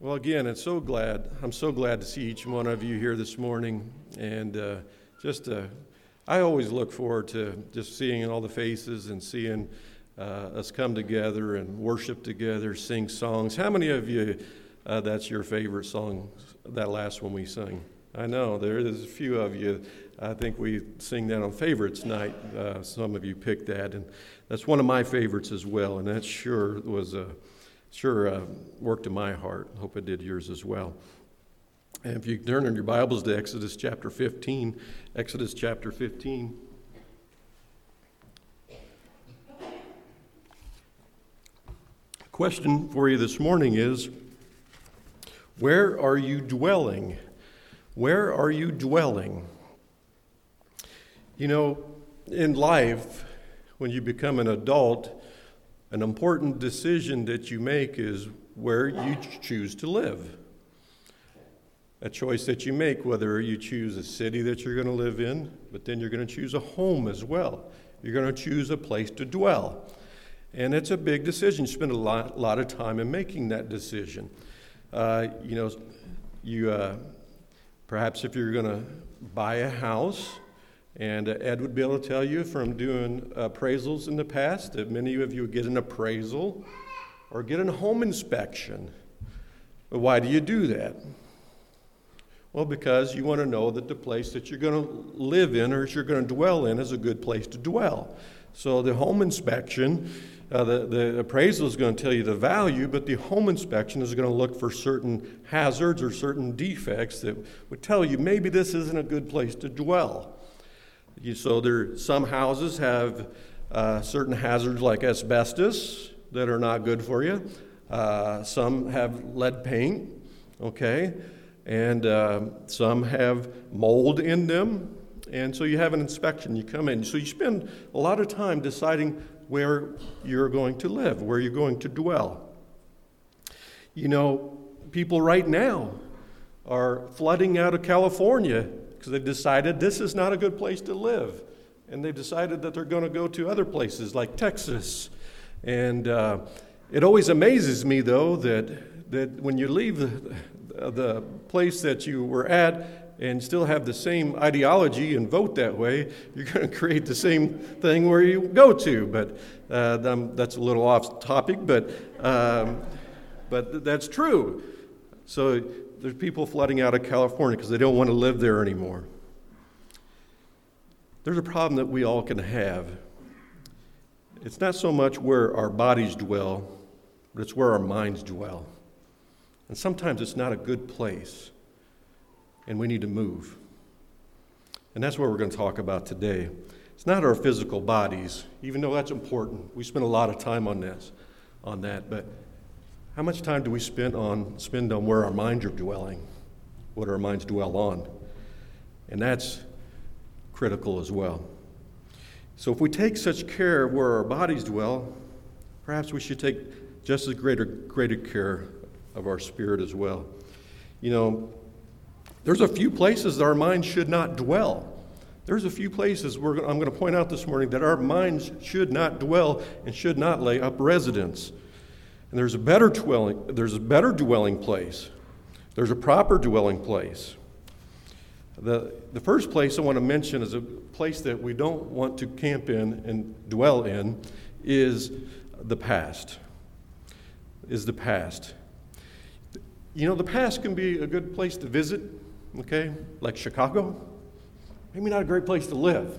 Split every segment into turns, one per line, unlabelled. Well, again, I'm so glad. I'm so glad to see each one of you here this morning. And uh, just, uh, I always look forward to just seeing all the faces and seeing uh, us come together and worship together, sing songs. How many of you, uh, that's your favorite song, that last one we sang, I know there is a few of you. I think we sing that on favorites night. Uh, some of you picked that, and that's one of my favorites as well. And that sure was a sure uh, worked to my heart. Hope it did yours as well. And if you turn in your Bibles to Exodus chapter 15, Exodus chapter 15. Question for you this morning is Where are you dwelling? Where are you dwelling? You know, in life, when you become an adult, an important decision that you make is where you choose to live. A choice that you make, whether you choose a city that you're going to live in, but then you're going to choose a home as well. You're going to choose a place to dwell. And it's a big decision. You spend a lot, lot of time in making that decision. Uh, you know, you uh, perhaps if you're going to buy a house, and uh, Ed would be able to tell you from doing appraisals in the past that many of you get an appraisal or get a home inspection. But why do you do that? Well, because you want to know that the place that you're going to live in or you're going to dwell in is a good place to dwell. So the home inspection, uh, the, the appraisal is going to tell you the value, but the home inspection is going to look for certain hazards or certain defects that would tell you maybe this isn't a good place to dwell. So there, some houses have uh, certain hazards like asbestos that are not good for you. Uh, some have lead paint, okay, and uh, some have mold in them. And so you have an inspection. You come in. So you spend a lot of time deciding where you're going to live, where you're going to dwell. You know, people right now are flooding out of California because they've decided this is not a good place to live. And they've decided that they're going to go to other places like Texas. And uh, it always amazes me, though, that, that when you leave the, the place that you were at and still have the same ideology and vote that way, you're going to create the same thing where you go to. But uh, um, that's a little off topic, but, um, but that's true. So there's people flooding out of California because they don't want to live there anymore. There's a problem that we all can have. It's not so much where our bodies dwell, but it's where our minds dwell. And sometimes it's not a good place, and we need to move. And that's what we're going to talk about today. It's not our physical bodies, even though that's important. We spend a lot of time on this, on that, but how much time do we spend on spend on where our minds are dwelling, what our minds dwell on? And that's critical as well. So if we take such care of where our bodies dwell, perhaps we should take just as greater greater care of our spirit as well. You know, there's a few places that our minds should not dwell. There's a few places where I'm going to point out this morning that our minds should not dwell and should not lay up residence. And there's a better dwelling, there's a better dwelling place. There's a proper dwelling place. The, the first place I want to mention is a place that we don't want to camp in and dwell in is the past. Is the past. You know, the past can be a good place to visit, okay? Like Chicago. Maybe not a great place to live.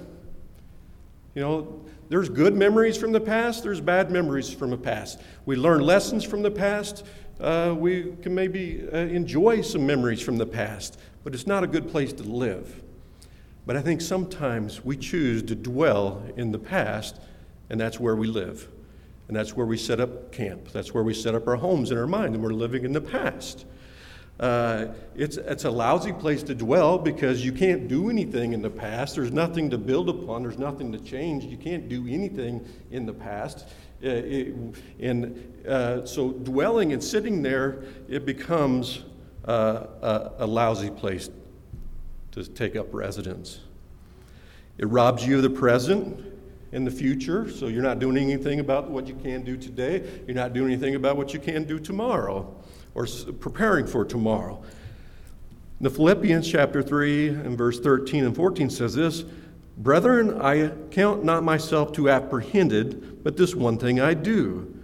You know, there's good memories from the past, there's bad memories from the past. We learn lessons from the past, uh, we can maybe uh, enjoy some memories from the past, but it's not a good place to live. But I think sometimes we choose to dwell in the past, and that's where we live. And that's where we set up camp. That's where we set up our homes in our mind, and we're living in the past. Uh, it's, it's a lousy place to dwell because you can't do anything in the past. There's nothing to build upon. There's nothing to change. You can't do anything in the past. Uh, it, and uh, so dwelling and sitting there, it becomes uh, a, a lousy place to take up residence. It robs you of the present in the future, so you're not doing anything about what you can do today. You're not doing anything about what you can do tomorrow or preparing for tomorrow. The Philippians chapter 3 and verse 13 and 14 says this Brethren, I count not myself to apprehended, but this one thing I do,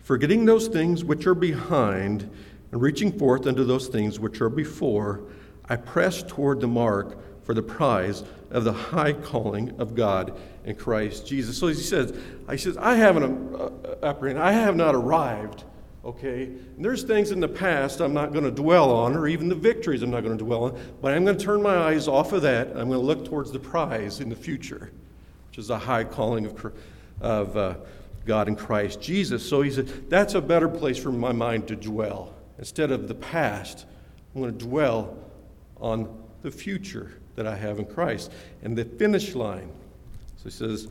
forgetting those things which are behind and reaching forth unto those things which are before, I press toward the mark for the prize of the high calling of God in Christ Jesus. So he says, he says, I haven't uh, uh, apprehended, I have not arrived, Okay? And there's things in the past I'm not going to dwell on, or even the victories I'm not going to dwell on, but I'm going to turn my eyes off of that. I'm going to look towards the prize in the future, which is the high calling of, of uh, God in Christ Jesus. So he said, that's a better place for my mind to dwell. Instead of the past, I'm going to dwell on the future that I have in Christ and the finish line. So he says,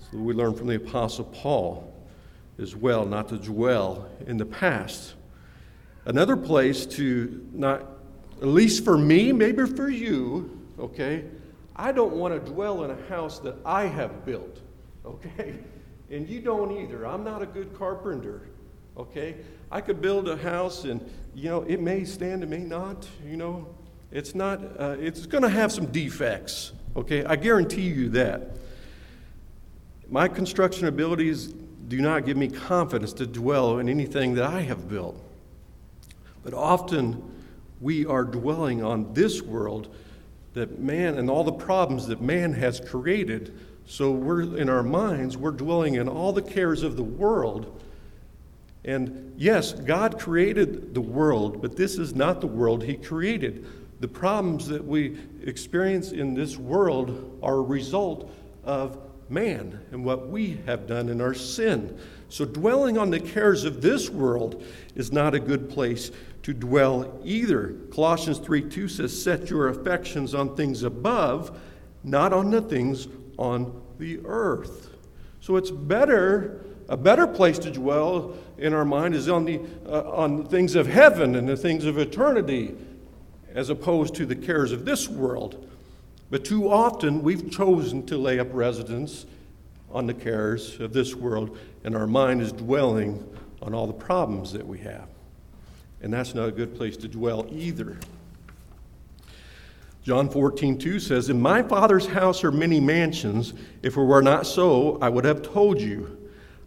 so we learn from the Apostle Paul as well, not to dwell in the past. Another place to not, at least for me, maybe for you, okay, I don't want to dwell in a house that I have built, okay? And you don't either. I'm not a good carpenter, okay? I could build a house and, you know, it may stand, it may not, you know. It's not, uh, it's going to have some defects, okay? I guarantee you that. My construction abilities do not give me confidence to dwell in anything that I have built. But often we are dwelling on this world that man and all the problems that man has created. So we're in our minds, we're dwelling in all the cares of the world. And yes, God created the world, but this is not the world He created. The problems that we experience in this world are a result of man and what we have done in our sin. So, dwelling on the cares of this world is not a good place to dwell either. Colossians 3 2 says, Set your affections on things above, not on the things on the earth. So, it's better. A better place to dwell in our mind is on the uh, on things of heaven and the things of eternity, as opposed to the cares of this world. But too often we've chosen to lay up residence on the cares of this world, and our mind is dwelling on all the problems that we have. And that's not a good place to dwell either. John 14, 2 says, In my Father's house are many mansions. If it were not so, I would have told you.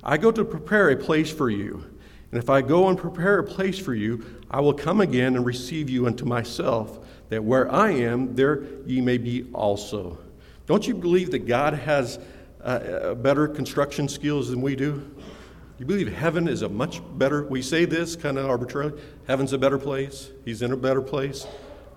I go to prepare a place for you. And if I go and prepare a place for you, I will come again and receive you unto myself that where I am, there ye may be also. Don't you believe that God has uh, uh, better construction skills than we do? You believe heaven is a much better, we say this kind of arbitrarily, heaven's a better place, he's in a better place.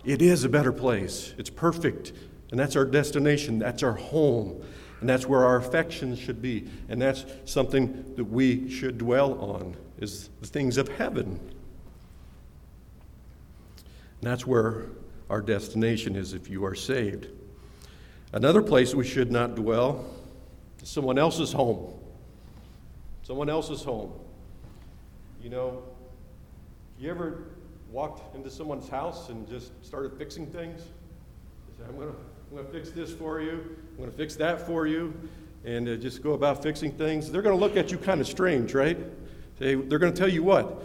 It is a better place, it's perfect, and that's our destination, that's our home, and that's where our affections should be, and that's something that we should dwell on, is the things of heaven. And that's where our destination is if you are saved. Another place we should not dwell is someone else's home. Someone else's home. You know, you ever walked into someone's house and just started fixing things? Say, I'm going to I'm to fix this for you. I'm going to fix that for you. And uh, just go about fixing things. They're going to look at you kind of strange, right? They, they're going to tell you what?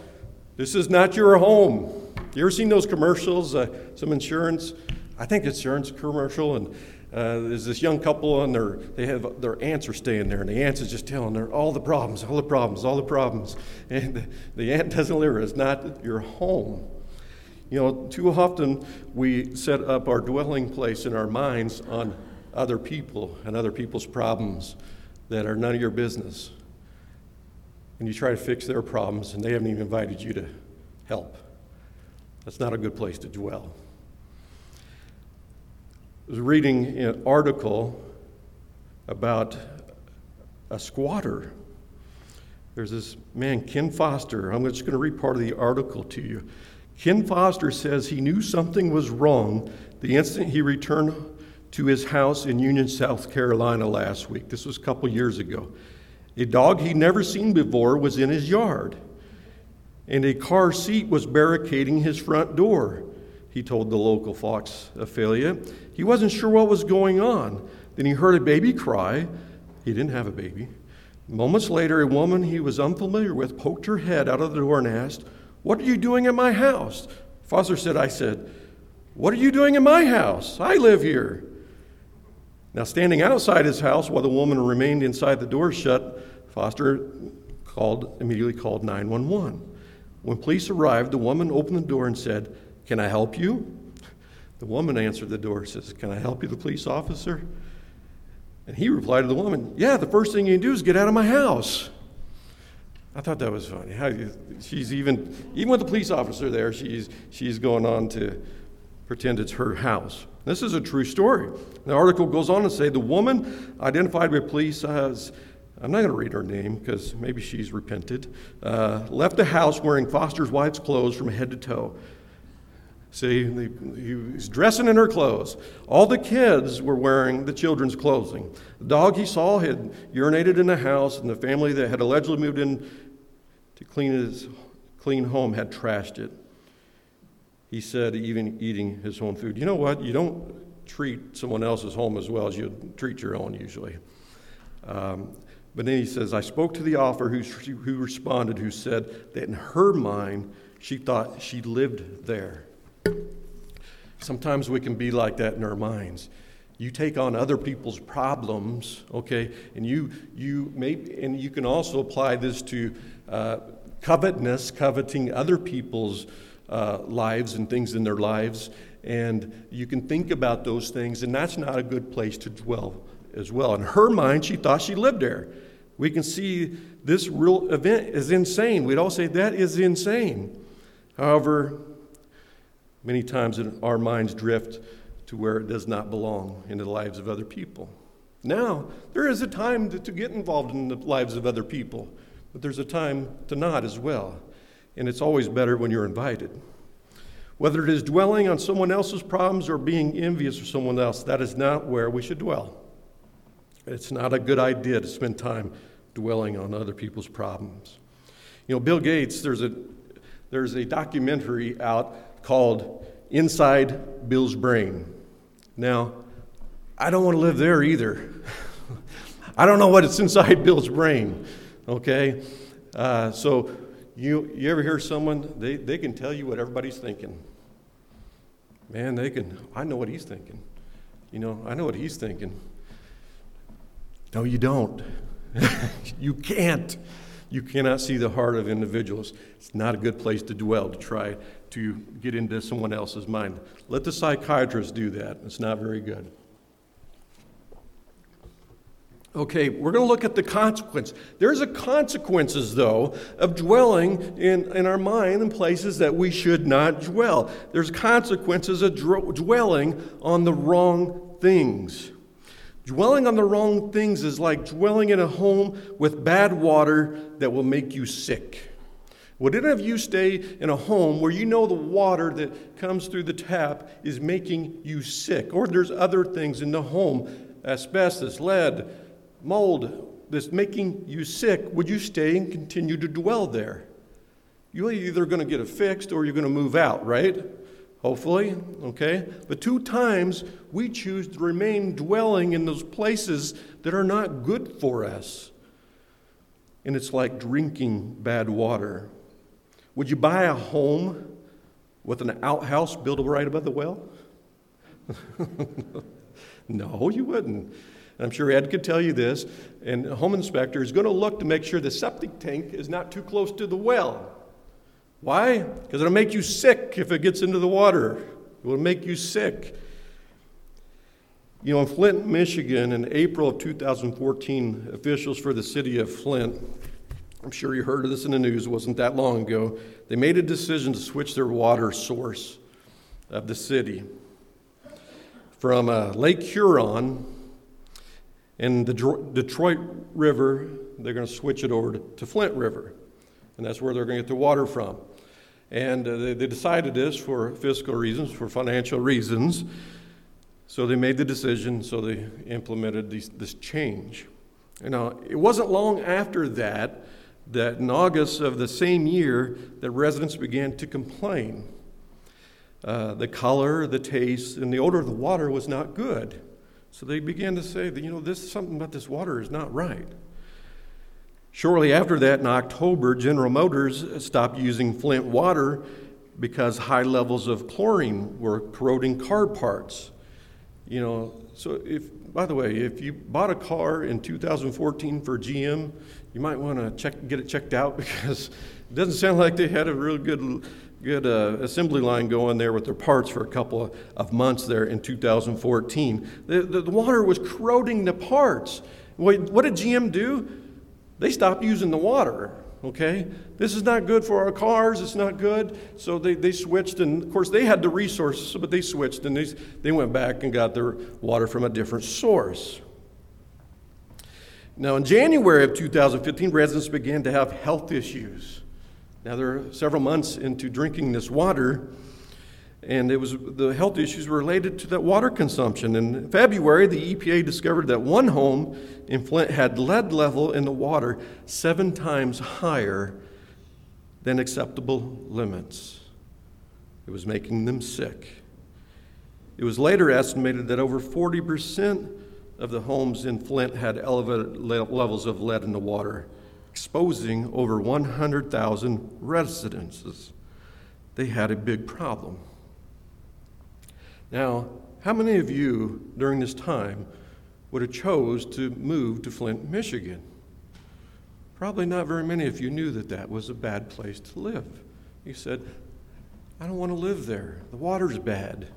This is not your home. You ever seen those commercials? Uh, some insurance, I think insurance commercial, and uh, there's this young couple and their they have their aunts are staying there, and the aunt's is just telling her all the problems, all the problems, all the problems, and the, the aunt doesn't live. It's not your home. You know, too often we set up our dwelling place in our minds on other people and other people's problems that are none of your business. And you try to fix their problems, and they haven't even invited you to help. That's not a good place to dwell. I was reading an article about a squatter. There's this man, Ken Foster. I'm just going to read part of the article to you. Ken Foster says he knew something was wrong the instant he returned to his house in Union, South Carolina last week. This was a couple years ago. A dog he'd never seen before was in his yard and a car seat was barricading his front door, he told the local Fox affiliate. He wasn't sure what was going on. Then he heard a baby cry. He didn't have a baby. Moments later, a woman he was unfamiliar with poked her head out of the door and asked, What are you doing in my house? Foster said, I said, What are you doing in my house? I live here. Now, standing outside his house while the woman remained inside the door shut, Foster called, immediately called 911. When police arrived, the woman opened the door and said, Can I help you? The woman answered the door, says, Can I help you, the police officer? And he replied to the woman, Yeah, the first thing you can do is get out of my house. I thought that was funny. she's even, even with the police officer there, she's, she's going on to pretend it's her house. This is a true story. The article goes on to say the woman identified with police as I'm not going to read her name because maybe she's repented, uh, left the house wearing Foster's wife's clothes from head to toe. See, he was dressing in her clothes. All the kids were wearing the children's clothing. The dog he saw had urinated in the house, and the family that had allegedly moved in to clean his clean home had trashed it. He said, even eating his own food. You know what? You don't treat someone else's home as well as you treat your own usually. Um, but then he says, I spoke to the author who, who responded, who said that in her mind, she thought she lived there. Sometimes we can be like that in our minds. You take on other people's problems, okay, and you you may and you can also apply this to uh, covetousness, coveting other people's uh, lives and things in their lives, and you can think about those things, and that's not a good place to dwell as well. In her mind, she thought she lived there. We can see this real event is insane. We'd all say that is insane. However, many times our minds drift to where it does not belong into the lives of other people. Now, there is a time to, to get involved in the lives of other people, but there's a time to not as well. And it's always better when you're invited. Whether it is dwelling on someone else's problems or being envious of someone else, that is not where we should dwell. It's not a good idea to spend time dwelling on other people's problems. You know, Bill Gates, there's a, there's a documentary out called Inside Bill's Brain. Now, I don't want to live there either. I don't know what it's inside Bill's brain, okay? Uh, so, you, you ever hear someone, they, they can tell you what everybody's thinking. Man, they can, I know what he's thinking. You know, I know what he's thinking. No, you don't. you can't. You cannot see the heart of individuals. It's not a good place to dwell, to try to get into someone else's mind. Let the psychiatrist do that. It's not very good. Okay, we're going to look at the consequence. There's a consequences, though, of dwelling in, in our mind in places that we should not dwell. There's consequences of dwelling on the wrong things. Dwelling on the wrong things is like dwelling in a home with bad water that will make you sick. Would any of you stay in a home where you know the water that comes through the tap is making you sick? Or there's other things in the home, asbestos, lead, mold, that's making you sick. Would you stay and continue to dwell there? You're either going to get it fixed or you're going to move out, right? hopefully, okay? But two times we choose to remain dwelling in those places that are not good for us. And it's like drinking bad water. Would you buy a home with an outhouse built right above the well? no, you wouldn't. I'm sure Ed could tell you this. And a home inspector is going to look to make sure the septic tank is not too close to the well. Why? Because it'll make you sick if it gets into the water. It will make you sick. You know, in Flint, Michigan, in April of 2014, officials for the city of Flint, I'm sure you heard of this in the news, it wasn't that long ago, they made a decision to switch their water source of the city from uh, Lake Huron and the Detroit River, they're going to switch it over to Flint River. And that's where they're going to get the water from. And uh, they, they decided this for fiscal reasons, for financial reasons. So they made the decision, so they implemented these, this change. And now, it wasn't long after that that in August of the same year that residents began to complain. Uh, the color, the taste, and the odor of the water was not good. So they began to say that, you know, this something about this water is not right. Shortly after that, in October, General Motors stopped using Flint water because high levels of chlorine were corroding car parts. You know, so if, by the way, if you bought a car in 2014 for GM, you might want to check, get it checked out because it doesn't sound like they had a real good, good uh, assembly line going there with their parts for a couple of, months there in 2014. The, the, the water was corroding the parts. What, what did GM do? they stopped using the water. Okay? This is not good for our cars. It's not good. So they, they switched. And of course, they had the resources, but they switched and they, they went back and got their water from a different source. Now, in January of 2015, residents began to have health issues. Now, they're several months into drinking this water and it was the health issues were related to that water consumption. In February, the EPA discovered that one home in Flint had lead level in the water seven times higher than acceptable limits. It was making them sick. It was later estimated that over 40% of the homes in Flint had elevated levels of lead in the water, exposing over 100,000 residences. They had a big problem. Now, how many of you during this time would have chose to move to Flint, Michigan? Probably not very many if you knew that that was a bad place to live. You said, I don't want to live there. The water's bad.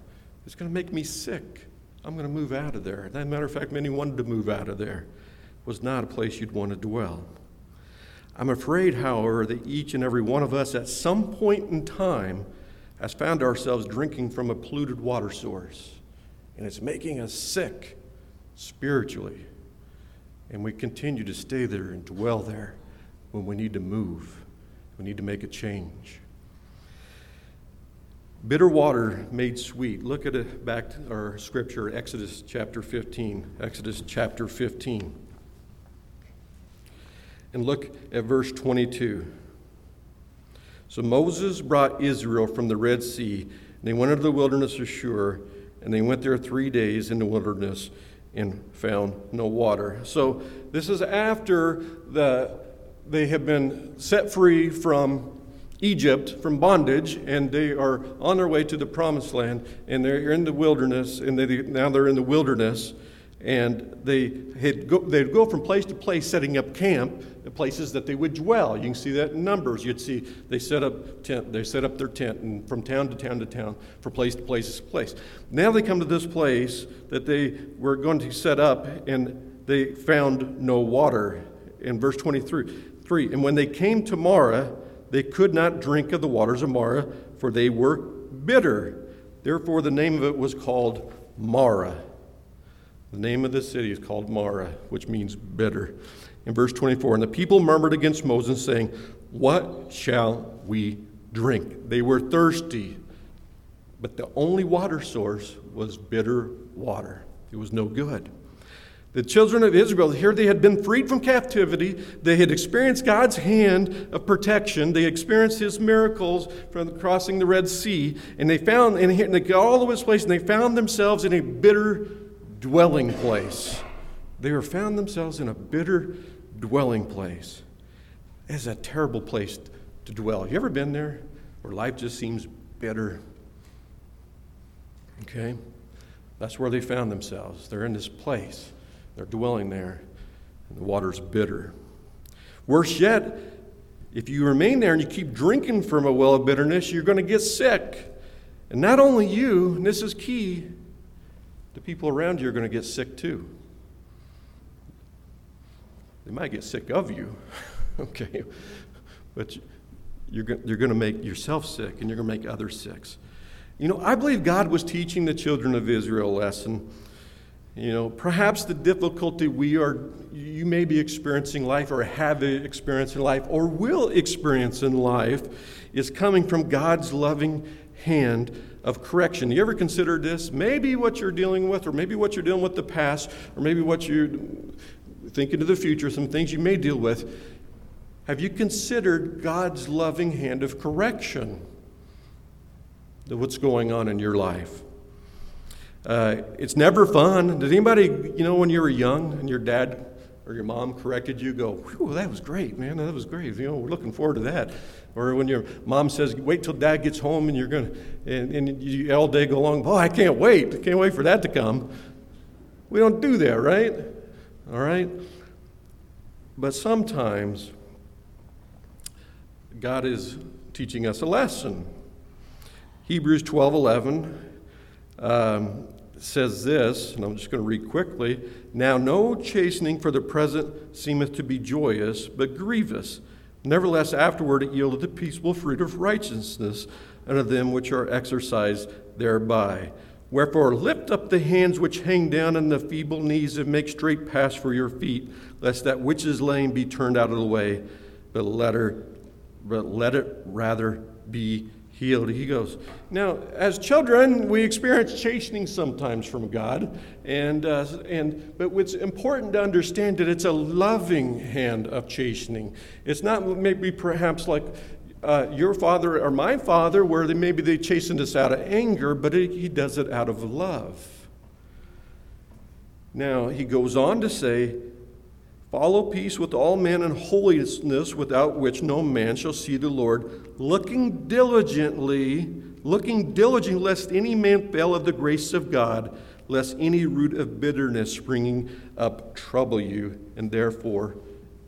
It's going to make me sick. I'm going to move out of there. As a matter of fact, many wanted to move out of there. It was not a place you'd want to dwell. I'm afraid, however, that each and every one of us at some point in time has found ourselves drinking from a polluted water source, and it's making us sick spiritually. And we continue to stay there and dwell there when we need to move, we need to make a change. Bitter water made sweet. Look at it back to our scripture, Exodus chapter 15. Exodus chapter 15. And look at verse 22. So Moses brought Israel from the Red Sea, and they went into the wilderness of Shur, and they went there three days in the wilderness and found no water. So this is after the, they have been set free from Egypt, from bondage, and they are on their way to the promised land, and they're in the wilderness, and they, now they're in the wilderness. And they had go, they'd go from place to place setting up camp, places that they would dwell. You can see that in Numbers. You'd see they set up tent, they set up their tent and from town to town to town, from place to place to place. Now they come to this place that they were going to set up and they found no water. In verse 23, three, and when they came to Marah, they could not drink of the waters of Marah, for they were bitter. Therefore, the name of it was called Marah. The name of the city is called Marah, which means bitter. In verse 24, and the people murmured against Moses, saying, What shall we drink? They were thirsty, but the only water source was bitter water. It was no good. The children of Israel, here they had been freed from captivity. They had experienced God's hand of protection. They experienced his miracles from crossing the Red Sea. And they found, and they got all over this place, and they found themselves in a bitter dwelling place. They were found themselves in a bitter dwelling place. It's a terrible place to dwell. Have you ever been there where life just seems bitter? Okay? That's where they found themselves. They're in this place, they're dwelling there, and the water's bitter. Worse yet, if you remain there and you keep drinking from a well of bitterness, you're going to get sick. And not only you, and this is key, the people around you are going to get sick too. They might get sick of you, okay? But you're, you're going to make yourself sick and you're going to make others sick. You know, I believe God was teaching the children of Israel a lesson. You know, perhaps the difficulty we are, you may be experiencing life or have experienced in life or will experience in life is coming from God's loving hand of correction. You ever considered this? Maybe what you're dealing with, or maybe what you're dealing with the past, or maybe what you're thinking to the future, some things you may deal with. Have you considered God's loving hand of correction? What's going on in your life? Uh, it's never fun. Did anybody, you know, when you were young and your dad or your mom corrected you, go, whew, that was great, man, that was great. You know, we're looking forward to that. Or when your mom says, wait till dad gets home and you're going to, and, and you all day go along, boy, I can't wait. I can't wait for that to come. We don't do that, right? All right? But sometimes God is teaching us a lesson. Hebrews 12 11. Um, says this, and I'm just going to read quickly Now, no chastening for the present seemeth to be joyous, but grievous. Nevertheless, afterward it yieldeth the peaceable fruit of righteousness unto them which are exercised thereby. Wherefore, lift up the hands which hang down and the feeble knees, and make straight paths for your feet, lest that which is lame be turned out of the way, but let, her, but let it rather be healed. He goes, Now, as children, we experience chastening sometimes from God, and, uh, and, but it's important to understand that it's a loving hand of chastening. It's not maybe perhaps like uh, your father or my father, where they, maybe they chastened us out of anger, but it, he does it out of love. Now, he goes on to say, Follow peace with all men and holiness, without which no man shall see the Lord, looking diligently, looking diligently, lest any man fail of the grace of God, lest any root of bitterness springing up trouble you, and therefore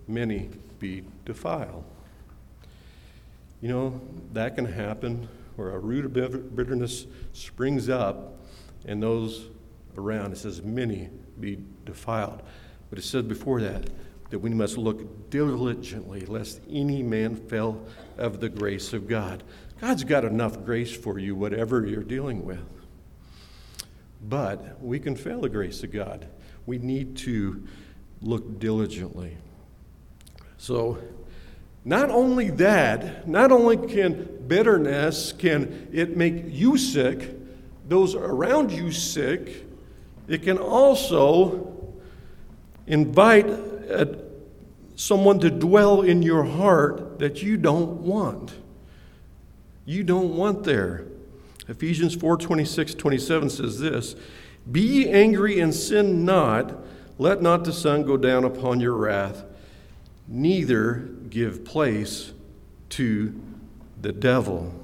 many be defiled. You know, that can happen where a root of bitterness springs up, and those around, it says, many be defiled. But it said before that, that we must look diligently lest any man fail of the grace of God. God's got enough grace for you, whatever you're dealing with. But we can fail the grace of God. We need to look diligently. So, not only that, not only can bitterness can it make you sick, those around you sick, it can also invite a, uh, someone to dwell in your heart that you don't want. You don't want there. Ephesians 4 26, 27 says this Be angry and sin not. Let not the sun go down upon your wrath, neither give place to the devil.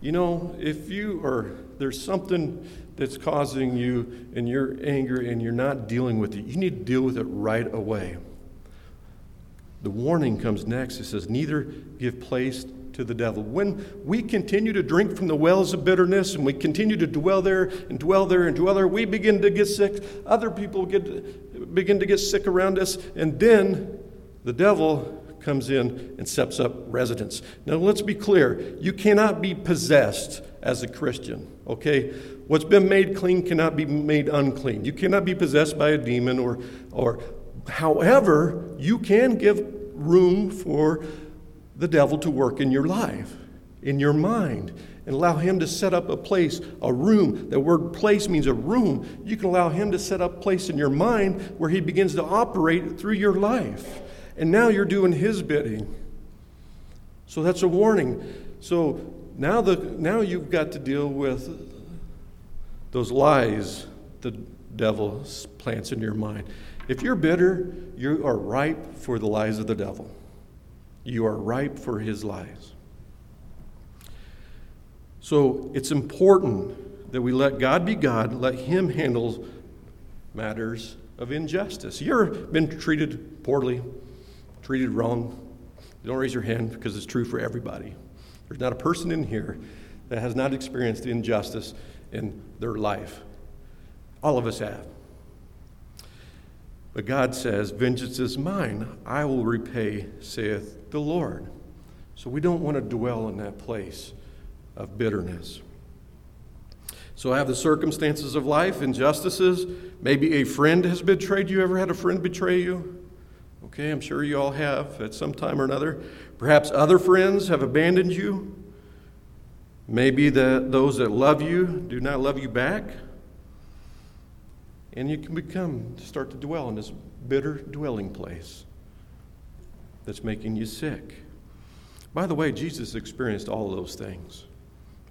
You know, if you are, there's something that's causing you and your anger and you're not dealing with it. You need to deal with it right away. The warning comes next. It says, Neither give place to the devil. When we continue to drink from the wells of bitterness and we continue to dwell there and dwell there and dwell there, we begin to get sick. Other people get, begin to get sick around us. And then the devil comes in and sets up residence. Now, let's be clear you cannot be possessed as a Christian, okay? What's been made clean cannot be made unclean. You cannot be possessed by a demon or, or however, you can give room for the devil to work in your life, in your mind, and allow him to set up a place, a room. That word place means a room. You can allow him to set up place in your mind where he begins to operate through your life and now you're doing his bidding. So that's a warning. So now, the, now you've got to deal with those lies the devil plants in your mind. If you're bitter, you are ripe for the lies of the devil. You are ripe for his lies. So it's important that we let God be God, let him handle matters of injustice. You've been treated poorly, treated wrong, don't raise your hand because it's true for everybody. There's not a person in here that has not experienced injustice in their life. All of us have. But God says, Vengeance is mine, I will repay, saith the Lord. So we don't want to dwell in that place of bitterness. So I have the circumstances of life, injustices. Maybe a friend has betrayed you. Ever had a friend betray you? Okay, I'm sure you all have at some time or another. Perhaps other friends have abandoned you. Maybe the, those that love you do not love you back. And you can become, start to dwell in this bitter dwelling place that's making you sick. By the way, Jesus experienced all those things,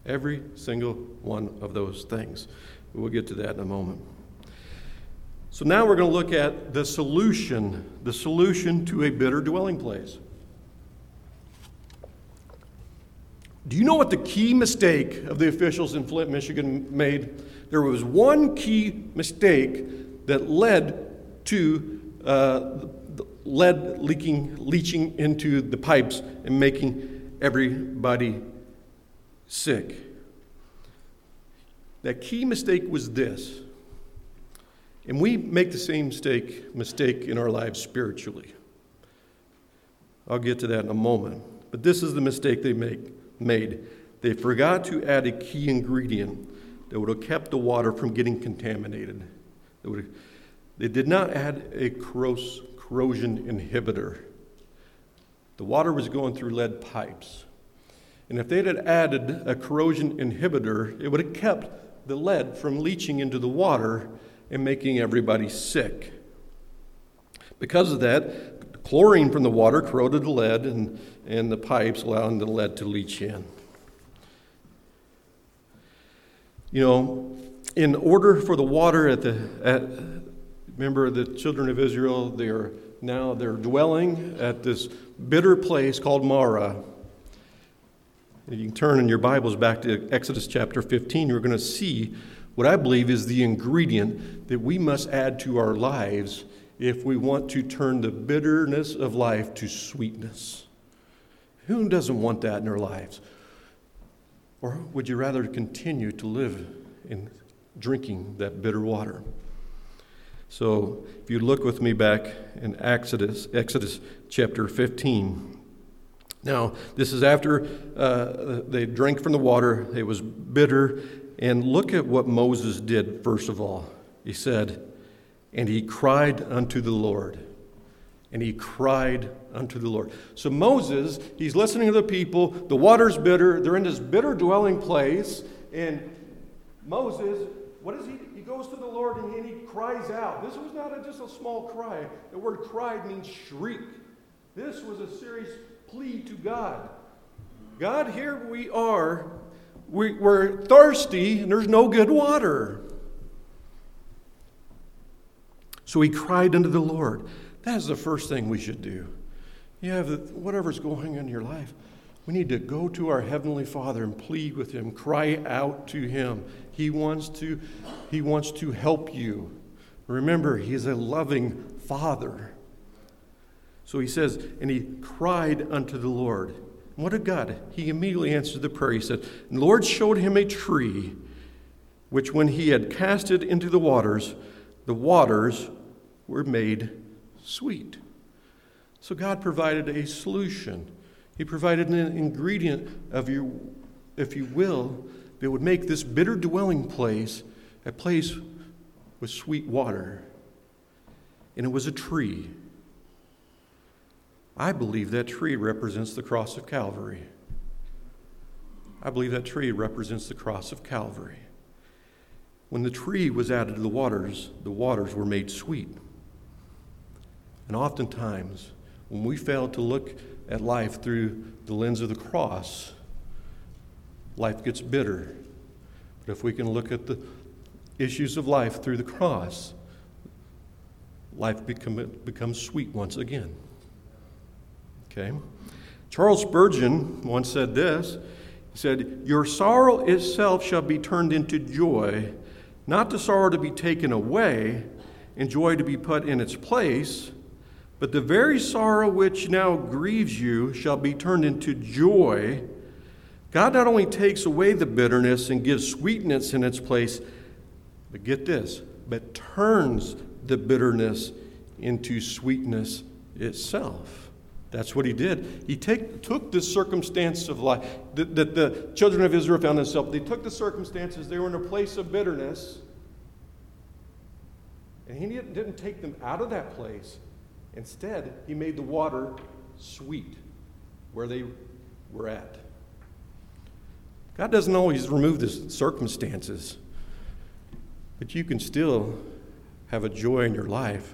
every single one of those things. We'll get to that in a moment. So now we're going to look at the solution, the solution to a bitter dwelling place. Do you know what the key mistake of the officials in Flint, Michigan made? There was one key mistake that led to uh, lead leaking, leaching into the pipes and making everybody sick. That key mistake was this and we make the same mistake, mistake in our lives spiritually. I'll get to that in a moment. But this is the mistake they make, made. They forgot to add a key ingredient that would have kept the water from getting contaminated. Have, they did not add a corros, corrosion inhibitor. The water was going through lead pipes. And if they had added a corrosion inhibitor, it would have kept the lead from leaching into the water and making everybody sick. Because of that, chlorine from the water corroded the lead and, and the pipes, allowing the lead to leach in. You know, in order for the water at the, at, remember the children of Israel, they are now they're dwelling at this bitter place called Marah. You can turn in your Bibles back to Exodus chapter 15. You're going to see what I believe is the ingredient that we must add to our lives if we want to turn the bitterness of life to sweetness. Who doesn't want that in their lives? Or would you rather continue to live in drinking that bitter water? So, if you look with me back in Exodus, Exodus chapter 15. Now, this is after uh, they drank from the water. It was bitter. And look at what Moses did, first of all. He said, And he cried unto the Lord. And he cried unto the Lord. So Moses, he's listening to the people. The water's bitter. They're in this bitter dwelling place. And Moses, what is he? He goes to the Lord and he cries out. This was not a, just a small cry. The word cried means shriek. This was a serious plea to God. God, here we are we, we're thirsty and there's no good water. So he cried unto the Lord. That is the first thing we should do. You have whatever's going on in your life. We need to go to our Heavenly Father and plead with Him, cry out to Him. He wants to, he wants to help you. Remember, He is a loving Father. So He says, And He cried unto the Lord. What a God. He immediately answered the prayer. He said, The Lord showed him a tree, which when he had cast it into the waters, the waters were made sweet. So God provided a solution. He provided an ingredient of you, if you will, that would make this bitter dwelling place a place with sweet water. And it was a tree. I believe that tree represents the cross of Calvary. I believe that tree represents the cross of Calvary. When the tree was added to the waters, the waters were made sweet. And oftentimes, when we fail to look at life through the lens of the cross, life gets bitter. But if we can look at the issues of life through the cross, life become, becomes sweet once again. Okay? Charles Spurgeon once said this He said, Your sorrow itself shall be turned into joy, not to sorrow to be taken away, and joy to be put in its place, but the very sorrow which now grieves you shall be turned into joy. God not only takes away the bitterness and gives sweetness in its place, but get this, but turns the bitterness into sweetness itself. That's what he did. He take, took the circumstance of life that, that the children of Israel found themselves. They took the circumstances. They were in a place of bitterness. And he didn't take them out of that place. Instead, he made the water sweet where they were at. God doesn't always remove the circumstances, but you can still have a joy in your life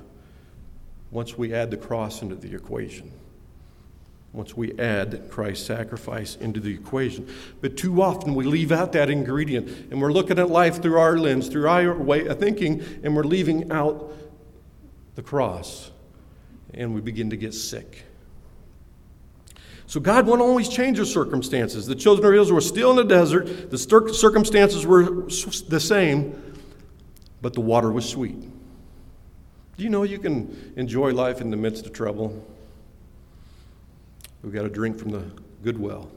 once we add the cross into the equation once we add Christ's sacrifice into the equation. But too often we leave out that ingredient and we're looking at life through our lens, through our way of thinking, and we're leaving out the cross and we begin to get sick. So God won't always change your circumstances. The children of Israel were still in the desert, the circumstances were the same, but the water was sweet. Do you know you can enjoy life in the midst of trouble? We've got to drink from the good well.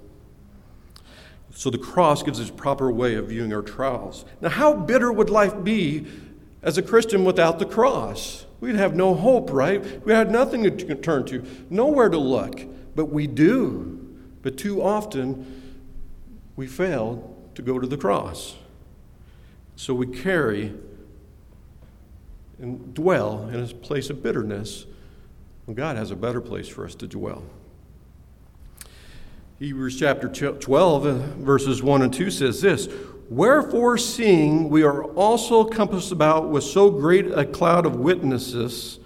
So the cross gives us proper way of viewing our trials. Now, how bitter would life be as a Christian without the cross? We'd have no hope, right? We had nothing to turn to, nowhere to look. But we do. But too often, we fail to go to the cross. So we carry and dwell in a place of bitterness when God has a better place for us to dwell. Hebrews chapter 12, uh, verses 1 and 2 says this Wherefore, seeing we are also compassed about with so great a cloud of witnesses.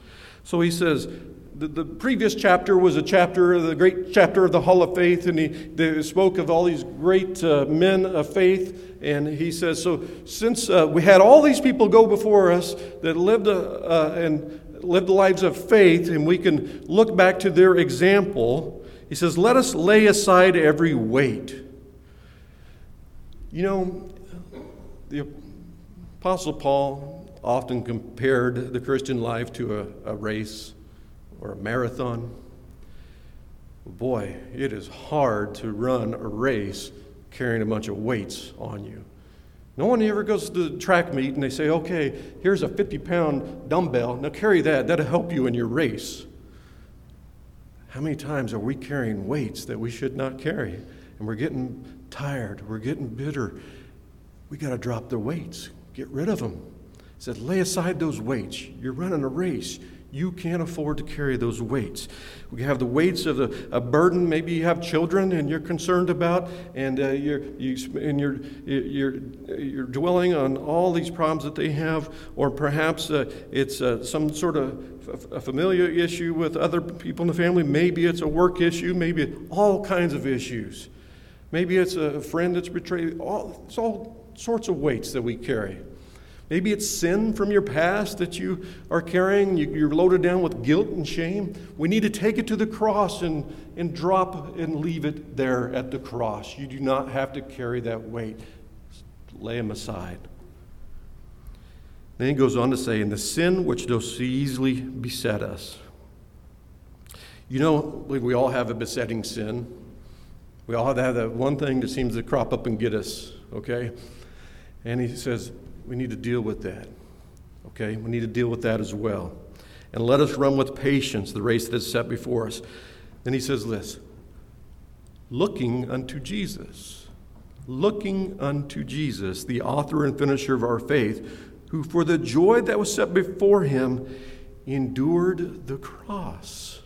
So he says, the, the previous chapter was a chapter, the great chapter of the Hall of Faith, and he they spoke of all these great uh, men of faith. And he says, So since uh, we had all these people go before us that lived uh, uh and lived lives of faith, and we can look back to their example, he says, Let us lay aside every weight. You know, the Apostle Paul often compared the Christian life to a, a race or a marathon. Boy, it is hard to run a race carrying a bunch of weights on you. No one ever goes to the track meet and they say, okay, here's a 50 pound dumbbell. Now carry that, that'll help you in your race. How many times are we carrying weights that we should not carry? And we're getting tired, we're getting bitter. We got to drop the weights, get rid of them. He said, Lay aside those weights. You're running a race. You can't afford to carry those weights. We have the weights of a, a burden. Maybe you have children and you're concerned about, and uh, you're you, and you're you're you're dwelling on all these problems that they have, or perhaps uh, it's uh, some sort of a familiar issue with other people in the family. Maybe it's a work issue. Maybe all kinds of issues. Maybe it's a friend that's betrayed. All, it's all sorts of weights that we carry. Maybe it's sin from your past that you are carrying. You, are loaded down with guilt and shame. We need to take it to the cross and, and drop and leave it there at the cross. You do not have to carry that weight. lay them aside. Then he goes on to say, "In the sin which does so easily beset us. You know, we all have a besetting sin. We all have, have that one thing that seems to crop up and get us, okay? And he says, we need to deal with that, okay? We need to deal with that as well. And let us run with patience the race that is set before us. Then he says this looking unto Jesus, looking unto Jesus, the author and finisher of our faith, who, for the joy that was set before him, endured the cross.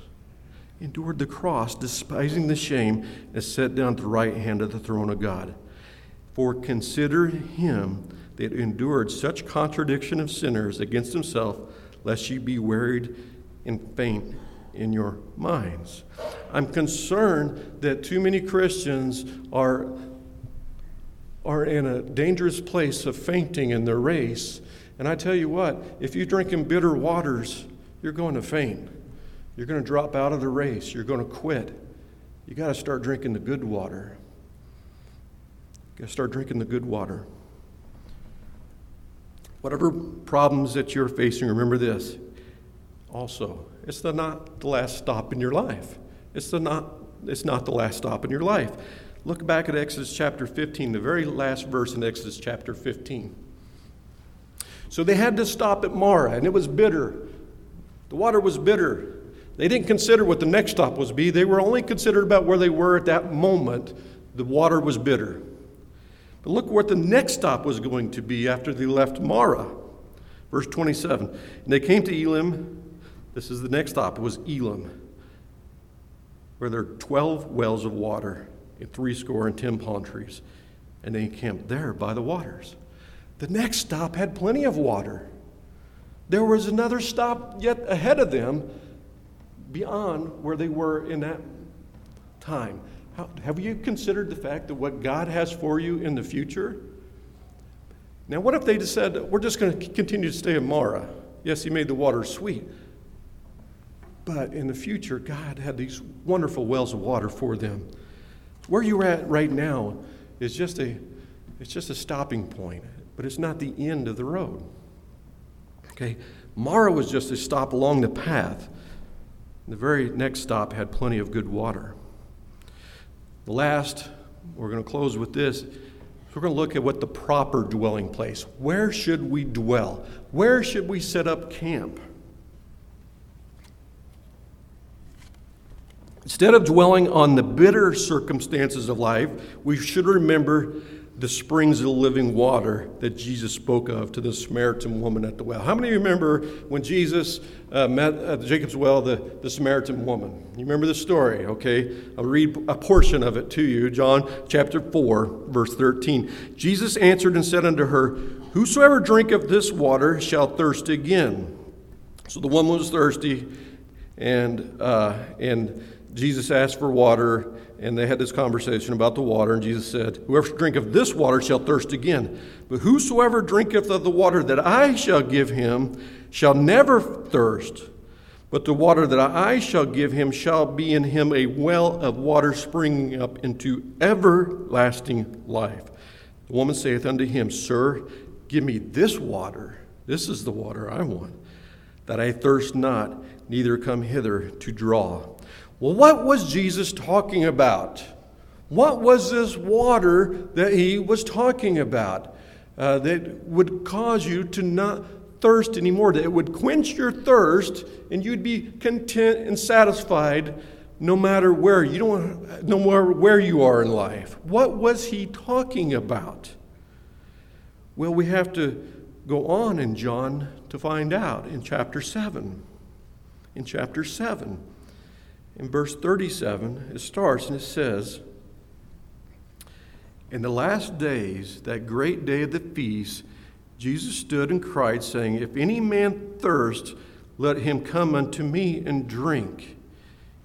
Endured the cross, despising the shame, and sat down at the right hand of the throne of God. For consider him that endured such contradiction of sinners against himself, lest ye be wearied and faint in your minds. I'm concerned that too many Christians are are in a dangerous place of fainting in their race. And I tell you what, if you're drinking bitter waters, you're going to faint. You're going to drop out of the race. You're going to quit. You got to start drinking the good water. You got to start drinking the good water. Whatever problems that you're facing, remember this also. It's the not the last stop in your life. It's the not it's not the last stop in your life. Look back at Exodus chapter 15, the very last verse in Exodus chapter 15. So they had to stop at Marah, and it was bitter. The water was bitter. They didn't consider what the next stop was be. They were only considered about where they were at that moment. The water was bitter. But look what the next stop was going to be after they left Marah. Verse 27. And they came to Elim. This is the next stop. It was Elim, where there are 12 wells of water and threescore and ten palm trees. And they encamped there by the waters. The next stop had plenty of water. There was another stop yet ahead of them beyond where they were in that time. How, have you considered the fact that what God has for you in the future? Now, what if they just said, We're just going to continue to stay in Marah? Yes, He made the water sweet. But in the future, God had these wonderful wells of water for them. Where you're at right now is just a, it's just a stopping point, but it's not the end of the road. Okay? Marah was just a stop along the path. The very next stop had plenty of good water. The last, we're going to close with this. We're going to look at what the proper dwelling place. Where should we dwell? Where should we set up camp? Instead of dwelling on the bitter circumstances of life, we should remember the springs of living water that Jesus spoke of to the Samaritan woman at the well. How many remember when Jesus uh, met at uh, Jacob's well the, the Samaritan woman? You remember the story, okay? I'll read a portion of it to you. John chapter 4, verse 13. Jesus answered and said unto her, Whosoever drinketh this water shall thirst again. So the woman was thirsty, and, uh, and Jesus asked for water, and they had this conversation about the water. And Jesus said, Whoever drinketh this water shall thirst again. But whosoever drinketh of the water that I shall give him shall never thirst. But the water that I shall give him shall be in him a well of water springing up into everlasting life. The woman saith unto him, Sir, give me this water. This is the water I want, that I thirst not, neither come hither to draw. Well, what was Jesus talking about? What was this water that he was talking about uh, that would cause you to not thirst anymore, that it would quench your thirst and you'd be content and satisfied no matter where you don't no matter where you are in life. What was he talking about? Well, we have to go on in John to find out in chapter 7. In chapter 7, in verse 37, it starts and it says, In the last days, that great day of the feast, Jesus stood and cried, saying, If any man thirst, let him come unto me and drink.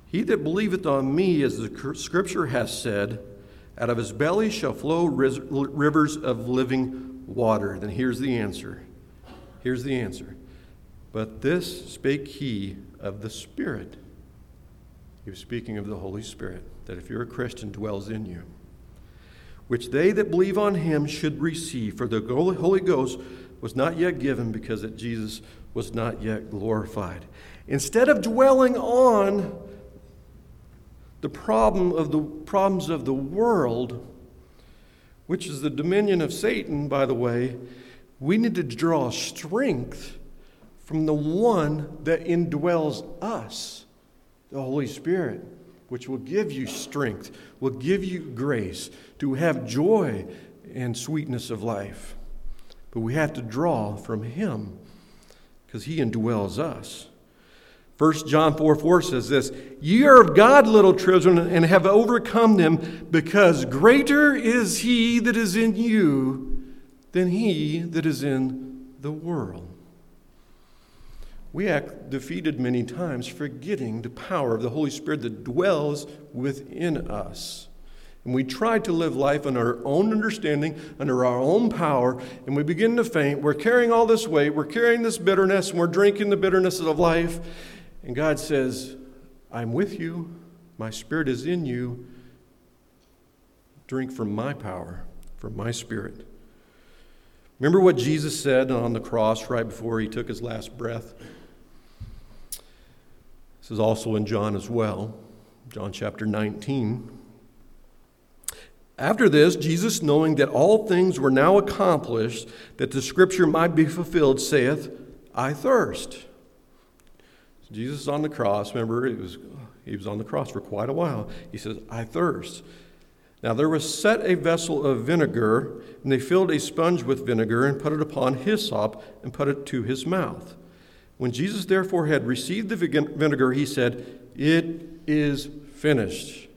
He that believeth on me, as the scripture hath said, out of his belly shall flow rivers of living water. Then here's the answer. Here's the answer. But this spake he of the Spirit he was speaking of the Holy Spirit, that if you're a Christian, dwells in you, which they that believe on him should receive, for the Holy Ghost was not yet given because that Jesus was not yet glorified. Instead of dwelling on the problem of the problems of the world, which is the dominion of Satan, by the way, we need to draw strength from the one that indwells us the Holy Spirit, which will give you strength, will give you grace to have joy and sweetness of life. But we have to draw from Him because He indwells us. 1 John 4 4 says this Ye are of God, little children, and have overcome them, because greater is He that is in you than He that is in the world we act defeated many times, forgetting the power of the Holy Spirit that dwells within us. And we try to live life under our own understanding, under our own power, and we begin to faint. We're carrying all this weight, we're carrying this bitterness, and we're drinking the bitterness of life. And God says, I'm with you, my spirit is in you. Drink from my power, from my spirit. Remember what Jesus said on the cross right before he took his last breath? This is also in John as well, John chapter 19. After this, Jesus, knowing that all things were now accomplished, that the scripture might be fulfilled, saith, I thirst. So Jesus is on the cross. Remember, he was, he was on the cross for quite a while. He says, I thirst. Now there was set a vessel of vinegar, and they filled a sponge with vinegar, and put it upon hyssop, and put it to his mouth. When Jesus therefore had received the vinegar, he said, It is finished.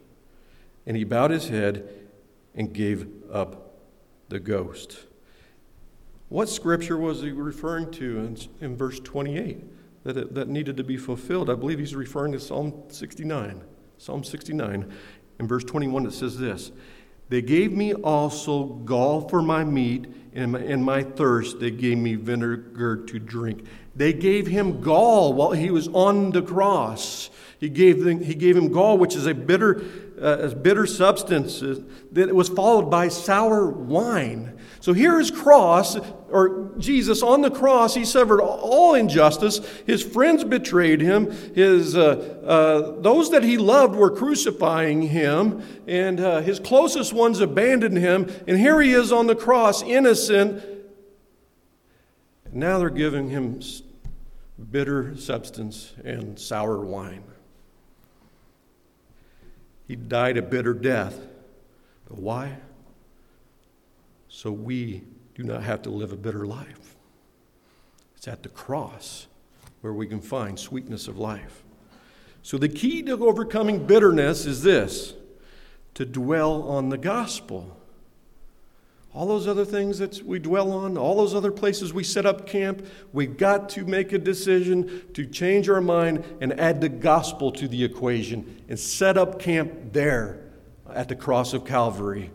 And he bowed his head and gave up the ghost. What scripture was he referring to in, in verse 28 that, it, that needed to be fulfilled? I believe he's referring to Psalm 69. Psalm 69, in verse 21, it says this They gave me also gall for my meat, and my, and my thirst, they gave me vinegar to drink. They gave him gall while he was on the cross. He gave, them, he gave him gall, which is a bitter, uh, bitter substance uh, that was followed by sour wine. So here is cross, or Jesus on the cross. He suffered all injustice. His friends betrayed him. His, uh, uh, those that he loved were crucifying him, and uh, his closest ones abandoned him. And here he is on the cross, innocent. now they're giving him bitter substance and sour wine. He died a bitter death. But why? So we do not have to live a bitter life. It's at the cross where we can find sweetness of life. So the key to overcoming bitterness is this to dwell on the gospel all those other things that we dwell on, all those other places we set up camp, we've got to make a decision to change our mind and add the gospel to the equation and set up camp there at the cross of Calvary.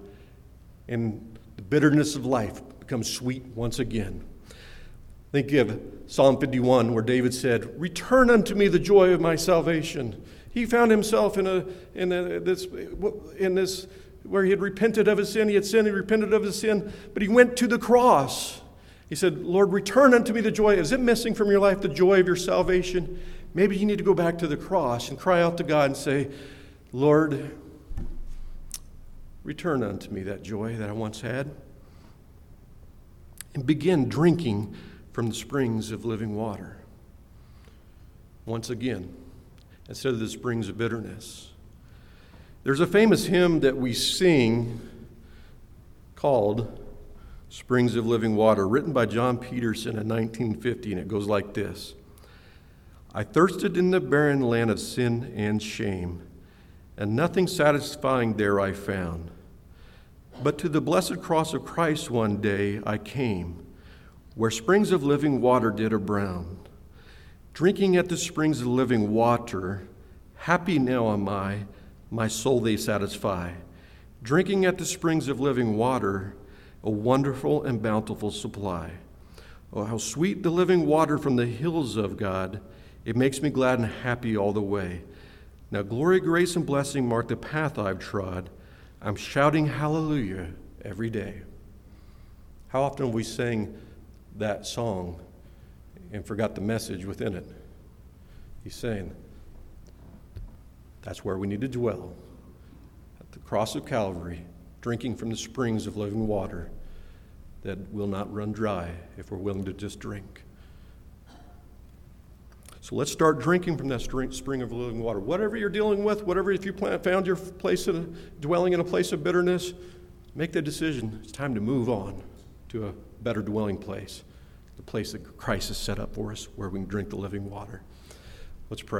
And the bitterness of life becomes sweet once again. Think of Psalm 51, where David said, Return unto me the joy of my salvation. He found himself in, a, in, a, this, in this where he had repented of his sin. He had sinned, he repented of his sin, but he went to the cross. He said, Lord, return unto me the joy. Is it missing from your life the joy of your salvation? Maybe you need to go back to the cross and cry out to God and say, Lord, return unto me that joy that I once had. And begin drinking from the springs of living water. Once again, instead of the springs of bitterness. There's a famous hymn that we sing called Springs of Living Water, written by John Peterson in 1950, and it goes like this I thirsted in the barren land of sin and shame, and nothing satisfying there I found. But to the blessed cross of Christ one day I came, where springs of living water did abound. Drinking at the springs of living water, happy now am I my soul they satisfy, drinking at the springs of living water, a wonderful and bountiful supply. Oh, how sweet the living water from the hills of God! It makes me glad and happy all the way. Now, glory, grace, and blessing mark the path I've trod. I'm shouting hallelujah every day. How often we sing that song and forgot the message within it? He's saying, that's where we need to dwell at the cross of Calvary, drinking from the springs of living water that will not run dry if we're willing to just drink. So let's start drinking from that spring of living water. Whatever you're dealing with, whatever, if you found your place in a, dwelling in a place of bitterness, make the decision. It's time to move on to a better dwelling place, the place that Christ has set up for us where we can drink the living water. Let's pray.